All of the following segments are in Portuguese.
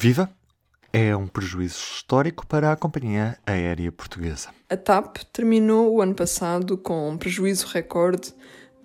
Viva! É um prejuízo histórico para a companhia aérea portuguesa. A TAP terminou o ano passado com um prejuízo recorde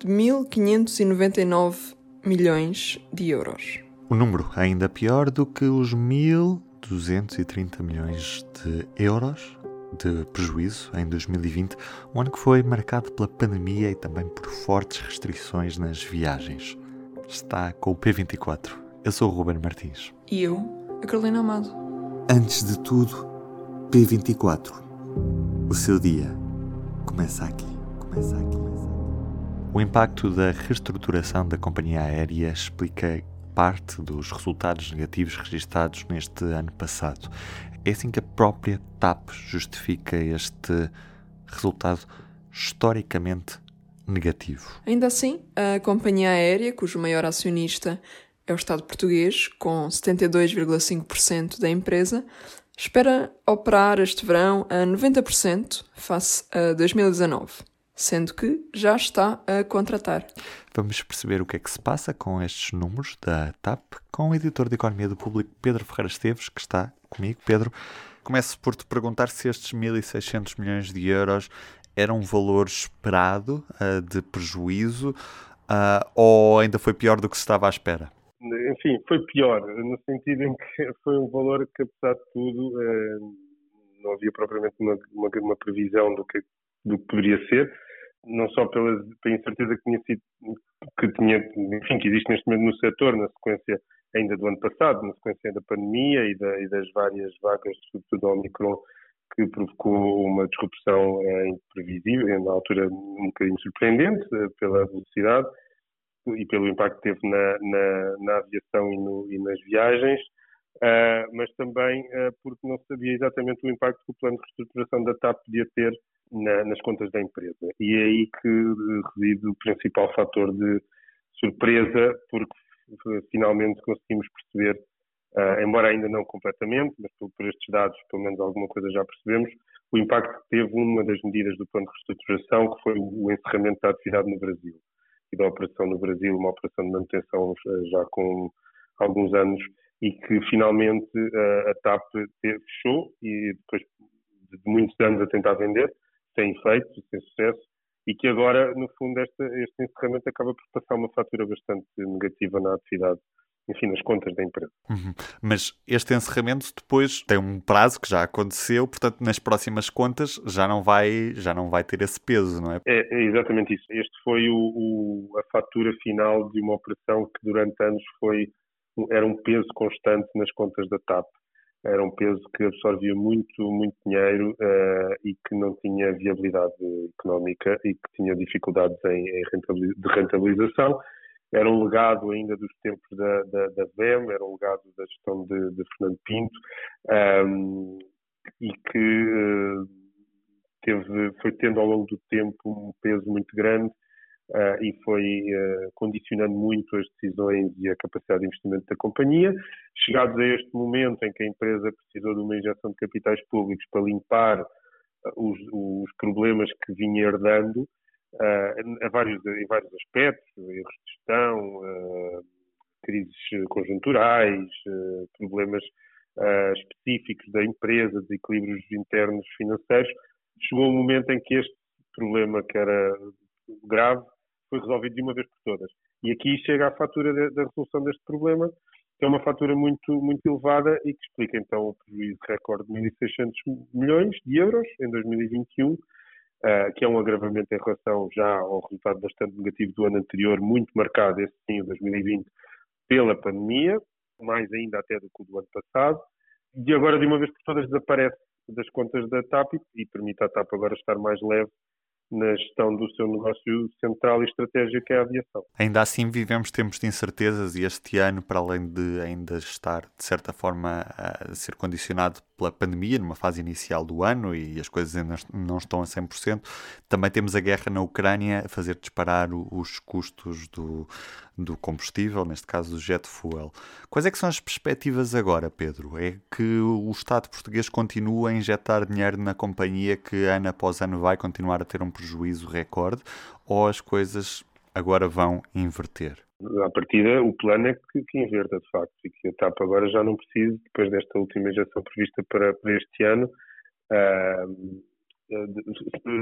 de 1.599 milhões de euros. O número ainda pior do que os 1.230 milhões de euros de prejuízo em 2020, um ano que foi marcado pela pandemia e também por fortes restrições nas viagens. Está com o P24. Eu sou o Ruben Martins. E eu, a Carolina Amado. Antes de tudo, P24. O seu dia começa aqui. Começa aqui. Começa aqui. O impacto da reestruturação da companhia aérea explica parte dos resultados negativos registados neste ano passado. É assim que a própria TAP justifica este resultado historicamente negativo. Ainda assim, a companhia aérea, cujo maior acionista é o Estado português, com 72,5% da empresa, espera operar este verão a 90% face a 2019, sendo que já está a contratar. Vamos perceber o que é que se passa com estes números da TAP com o editor de Economia do Público Pedro Ferreira Esteves, que está comigo. Pedro, começo por te perguntar se estes 1.600 milhões de euros era um valor esperado uh, de prejuízo uh, ou ainda foi pior do que se estava à espera? Enfim, foi pior, no sentido em que foi um valor que, apesar de tudo, eh, não havia propriamente uma, uma, uma, previsão do que, do que poderia ser, não só pela, pela incerteza que tinha sido, que tinha, enfim, que existe neste momento no setor, na sequência ainda do ano passado, na sequência da pandemia e, da, e das várias vagas, sobretudo ao Omicron, que provocou uma disrupção é, imprevisível, na altura um bocadinho surpreendente, eh, pela velocidade, e pelo impacto que teve na, na, na aviação e, no, e, nas viagens, uh, mas também uh, porque não sabia exatamente o impacto que o plano de reestruturação da TAP podia ter na, nas contas da empresa. E é aí que reside o principal fator de surpresa, porque finalmente conseguimos perceber, uh, embora ainda não completamente, mas por, por estes dados, pelo menos alguma coisa já percebemos, o impacto que teve uma das medidas do plano de reestruturação, que foi o encerramento da atividade no Brasil da operação no Brasil, uma operação de manutenção eh, já com alguns anos e que finalmente eh, a TAP fechou e depois de muitos anos a tentar vender, sem efeito, sem sucesso, e que agora, no fundo, este encerramento acaba por passar uma fatura bastante negativa na atividade enfim, nas contas da empresa. Uhum. Mas este encerramento depois tem um prazo que já aconteceu, portanto, nas próximas contas já não vai, já não vai ter esse peso, não é? É, é exatamente isso. Este foi o, o, a fatura final de uma operação que durante anos foi era um peso constante nas contas da TAP. Era um peso que absorvia muito, muito dinheiro uh, e que não tinha viabilidade económica e que tinha dificuldades em, em rentabiliz de rentabilização era um legado ainda dos tempos da, da, da VEM, era um legado da gestão de, de Fernando Pinto, um, e que uh, teve, foi tendo ao longo do tempo um peso muito grande uh, e foi uh, condicionando muito as decisões e a capacidade de investimento da companhia. Chegados a este momento em que a empresa precisou de uma injeção de capitais públicos para limpar os, os problemas que vinha herdando, uh, a vários, em vários aspectos, erros de gestão, uh, crises conjunturais, uh, problemas específicos da empresa, desequilíbrios internos financeiros. Chegou um momento em que este problema, que era grave, foi resolvido de uma vez por todas. E aqui chega a fatura da resolução deste problema, que é uma fatura muito, muito elevada e que explica então o prejuízo recorde de 1.600 milhões de euros em 2021, uh, que é um agravamento em relação já ao resultado bastante negativo do ano anterior, muito marcado, esse sim, 2020, pela pandemia, mais ainda até do que o do ano passado, e agora de uma vez por todas desaparece das contas da TAP e permite à TAP agora estar mais leve na gestão do seu negócio central e estratégico é a aviação. Ainda assim vivemos tempos de incertezas e este ano, para além de ainda estar, de certa forma, a ser condicionado pela pandemia, numa fase inicial do ano e as coisas ainda não estão a 100%, também temos a guerra na Ucrânia a fazer disparar os custos do, do combustível, neste caso do jet fuel. Quais é que são as perspectivas agora, Pedro? É que o Estado português continua a injetar dinheiro na companhia que ano após ano vai continuar a ter um prejuízo recorde ou as coisas agora vão inverter? À partida, o plano é que, que inverta, de facto, e que a TAP agora já não precisa, depois desta última injeção prevista para, para este ano, uh,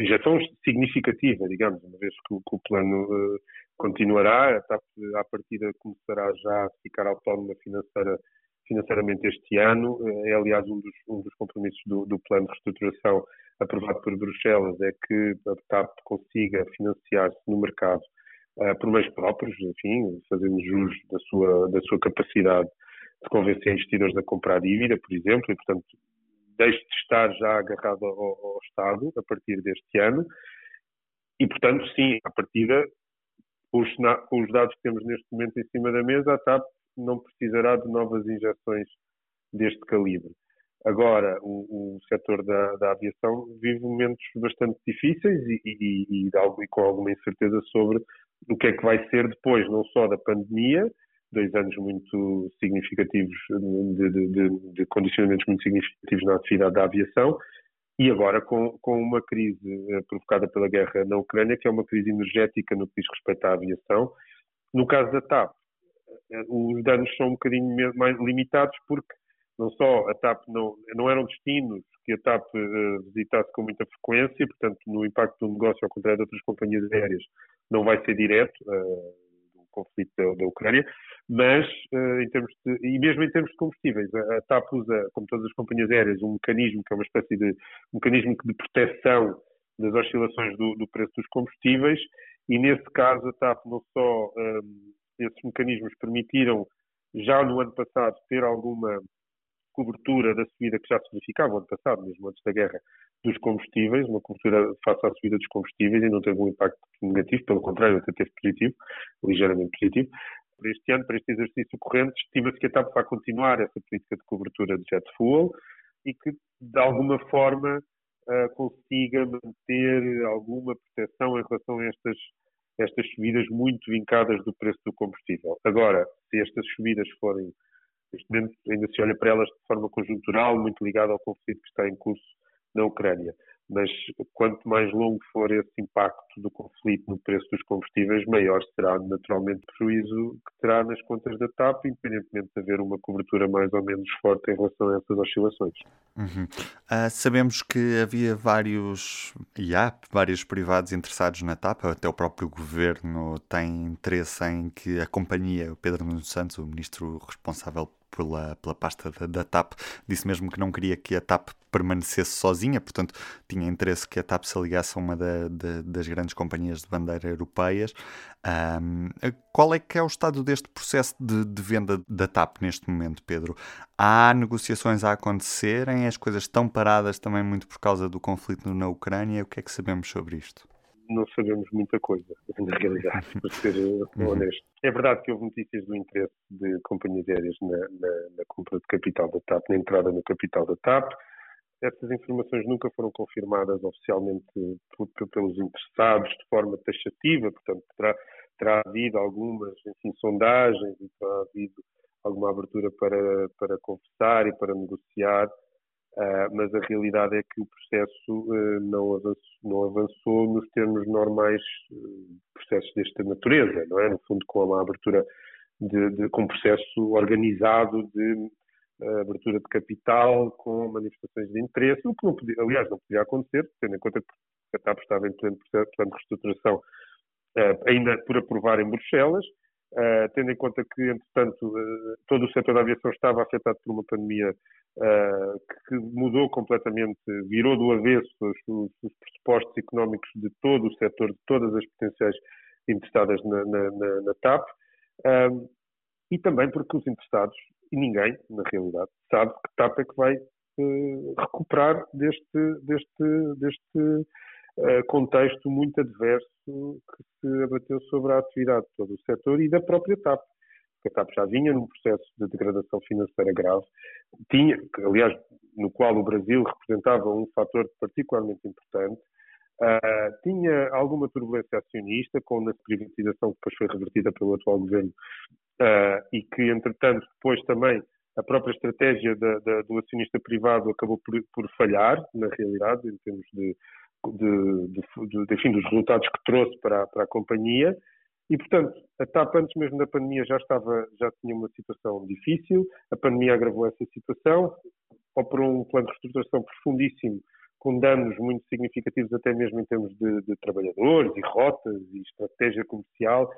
injeção significativa, digamos, uma vez que, que o plano uh, continuará, a TAP à partida começará já a ficar autónoma financeira, financeiramente este ano. É, aliás, um dos, um dos compromissos do, do, plano de reestruturação aprovado por Bruxelas é que a TAP consiga financiar-se no mercado uh, por meios próprios, enfim, fazendo jus da sua, da sua capacidade de convencer investidores a comprar dívida, por exemplo, e, portanto, deixe de estar já agarrado ao, ao Estado a partir deste ano. E, portanto, sim, à partida, os, com os dados que temos neste momento em cima da mesa, a TAP não precisará de novas injeções deste calibre. Agora, o, o setor da, da, aviação vive momentos bastante difíceis e, e, e, e, com alguma incerteza sobre o que é que vai ser depois, não só da pandemia, dois anos muito significativos, de, de, de, de, condicionamentos muito significativos na atividade da aviação, e agora com, com uma crise eh, provocada pela guerra na Ucrânia, que é uma crise energética no que diz respeito à aviação. No caso da TAP, eh, os danos são um bocadinho mais limitados, porque não só a TAP não, não eram destinos que a TAP visitasse com muita frequência, portanto, no impacto do negócio, ao contrário de outras companhias aéreas, não vai ser direto. Uh, conflito da, da Ucrânia, mas uh, em termos de, e mesmo em termos de combustíveis, a, a, TAP usa, como todas as companhias aéreas, um mecanismo que é uma espécie de um mecanismo de proteção das oscilações do, do preço dos combustíveis e nesse caso a TAP não só um, ehm, esses mecanismos permitiram já no ano passado ter alguma cobertura da subida que já se verificava no ano passado, mesmo antes da guerra, dos combustíveis, uma cobertura face à subida dos combustíveis e não teve um impacto negativo, pelo contrário, até teve positivo, ligeiramente positivo. Para este ano, para este exercício corrente, estima-se que a TAP vai continuar essa política de cobertura de jet fuel e que, de alguma forma, uh, consiga manter alguma proteção em relação a estas, estas subidas muito vincadas do preço do combustível. Agora, se estas subidas forem, neste momento ainda se olha para elas de forma conjuntural, muito ligada ao conflito que está em curso na Ucrânia. Mas quanto mais longo for esse impacto do conflito no preço dos combustíveis, maior será naturalmente o prejuízo que terá nas contas da TAP, independentemente de haver uma cobertura mais ou menos forte em relação a essas oscilações. Uhum. Uh, sabemos que havia vários, há vários privados interessados na TAP, até o próprio governo tem interesse em que a companhia, o Pedro Nuno Santos, o ministro responsável pela, pela pasta da, da, TAP, disse mesmo que não queria que a TAP permanecesse sozinha, portanto tinha interesse que a TAP se ligasse a uma da, da, das grandes companhias de bandeira europeias. Um, qual é que é o estado deste processo de, de, venda da TAP neste momento, Pedro? Há negociações a acontecerem? As coisas estão paradas também muito por causa do conflito na Ucrânia? O que é que sabemos sobre isto? Não sabemos muita coisa, na realidade, para ser uhum. honesto. É verdade que houve notícias do interesse de companhias aéreas na, na, na, compra de capital da TAP, na entrada no capital da TAP. Essas informações nunca foram confirmadas oficialmente pelos interessados de forma taxativa, portanto, terá, terá havido algumas enfim, sondagens e terá havido alguma abertura para, para conversar e para negociar Uh, mas a realidade é que o processo uh, não, avançou, não, avançou, nos termos normais uh, processos desta natureza, não é? No fundo, com uma abertura de, de com um processo organizado de abertura de capital, com manifestações de interesse, o que não podia, aliás, não podia acontecer, tendo em conta que a TAP estava em pleno processo plano de reestruturação ainda por aprovar em Bruxelas, Uh, tendo em conta que, entretanto, uh, todo o setor da aviação estava afetado por uma pandemia uh, que mudou completamente, virou do avesso os, os, os, pressupostos económicos de todo o setor, de todas as potenciais interessadas na, na, na, na TAP, e também porque os interessados, e ninguém, na realidade, sabe que TAP é que vai recuperar deste, deste, deste contexto muito adverso que se abateu sobre a atividade de todo o setor e da própria TAP. A TAP já vinha num processo de degradação financeira grave, tinha, aliás, no qual o Brasil representava um fator particularmente importante, uh, tinha alguma turbulência acionista com a privatização que depois foi revertida pelo atual governo uh, e que, entretanto, depois também a própria estratégia da, da, do acionista privado acabou por, por falhar, na realidade, em termos de de, de, de, enfim, dos resultados que trouxe para, para a companhia E, portanto, a TAP, antes mesmo da pandemia, já, estava, já tinha uma situação difícil, a pandemia agravou essa situação, operou um plano de reestruturação profundíssimo, com danos muito significativos, até mesmo em termos de, de trabalhadores e rotas e estratégia comercial,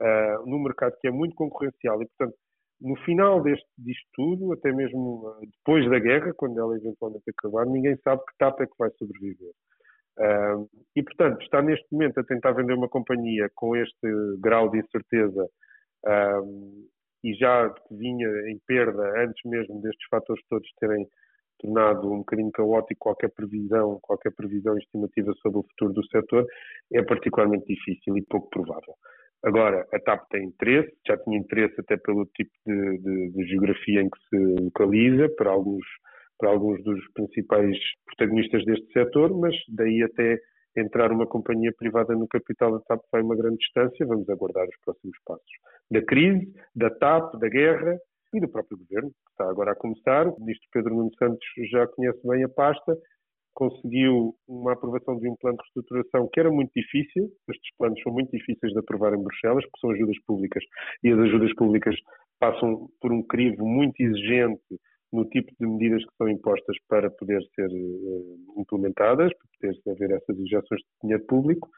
uh, no mercado que é muito concorrencial. E, portanto, no final deste, disto tudo, até mesmo uh, depois da guerra, quando ela eventualmente acabar, ninguém sabe que TAP é que vai sobreviver. E, portanto, está neste momento a tentar vender uma companhia com este grau de incerteza e já vinha em perda antes mesmo destes fatores todos terem tornado um bocadinho caótico qualquer previsão, qualquer previsão estimativa sobre o futuro do setor, é particularmente difícil e pouco provável. Agora, a TAP tem interesse, já tinha interesse até pelo tipo de, de, de geografia em que se localiza, para alguns para alguns dos principais protagonistas deste setor, mas daí até entrar uma companhia privada no capital da TAP vai uma grande distância. Vamos aguardar os próximos passos. Da crise, da TAP, da guerra e do próprio governo, que está agora a começar. O ministro Pedro Nuno Santos já conhece bem a pasta, conseguiu uma aprovação de um plano de reestruturação que era muito difícil. Estes planos são muito difíceis de aprovar em Bruxelas, porque são ajudas públicas e as ajudas públicas passam por um crivo muito exigente no tipo de medidas que são impostas para poder ser uh, implementadas, para poder haver essas injeções de dinheiro público.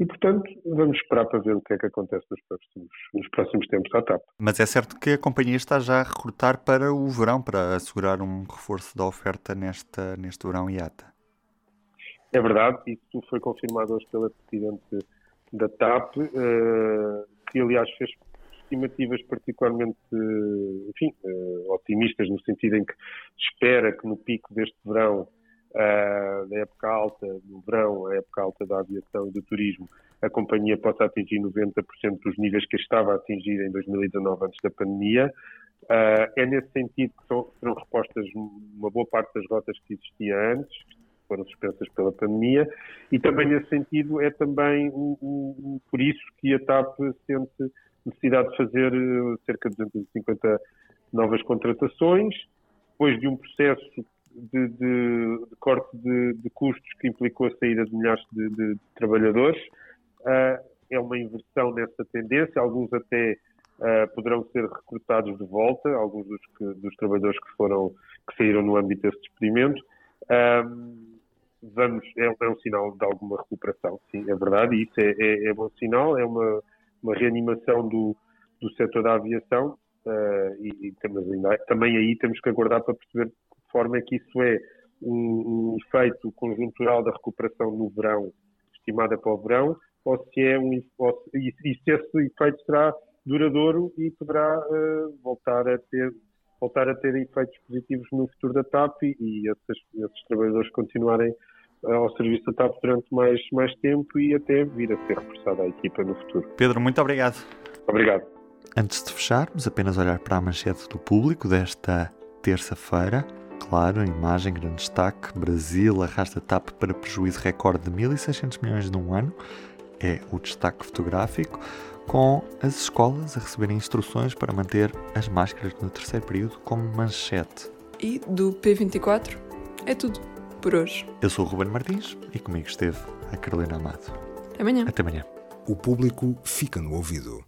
E, portanto, vamos esperar para ver o que é que acontece nos próximos, nos próximos tempos à TAP. Mas é certo que a companhia está já a recrutar para o verão, para assegurar um reforço da oferta nesta, neste verão IATA. É verdade, isso foi confirmado hoje pela Presidente da TAP, uh, que aliás fez estimativas particularmente, enfim, eh, otimistas no sentido em que espera que no pico deste verão, uh, da época alta, no verão, a época alta da aviação e do turismo, a companhia possa atingir 90% dos níveis que estava a atingir em 2019 antes da pandemia. Uh, é nesse sentido que serão repostas uma boa parte das rotas que existia antes, foram suspensas pela pandemia, e também nesse sentido é também por isso que a TAP sente necessidade de fazer eh, cerca de 250 novas contratações, depois de um processo de, de, de corte de, de, custos que implicou a saída de milhares de, trabalhadores. Uh, é uma inversão nessa tendência, alguns até uh, poderão ser recrutados de volta, alguns dos, que, dos, trabalhadores que foram que saíram no âmbito desse experimento. Uh, vamos, é, é, um sinal de alguma recuperação, sim, é verdade, e isso é, é, é bom sinal, é uma uma reanimação do, do setor da aviação uh, e, e ainda, também aí temos que aguardar para perceber de que forma é que isso é um, um efeito conjuntural da recuperação no verão, estimada para o verão, ou se é um ou, e se esse efeito será duradouro e poderá uh, voltar a ter voltar a ter efeitos positivos no futuro da TAP e, e esses, esses trabalhadores continuarem ao serviço da TAP durante mais, mais tempo e até vir a ser reforçada a equipa no futuro. Pedro, muito obrigado. Obrigado. Antes de fecharmos, apenas olhar para a manchete do público desta terça-feira. Claro, a imagem, grande destaque. Brasil arrasta TAP para prejuízo recorde de 1.600 milhões num ano. É o destaque fotográfico, com as escolas a receberem instruções para manter as máscaras no terceiro período como manchete. E do P24 é tudo por hoje. Eu sou o Ruben Martins e comigo esteve a Carolina Amado. Até amanhã. Até amanhã. O público fica no ouvido.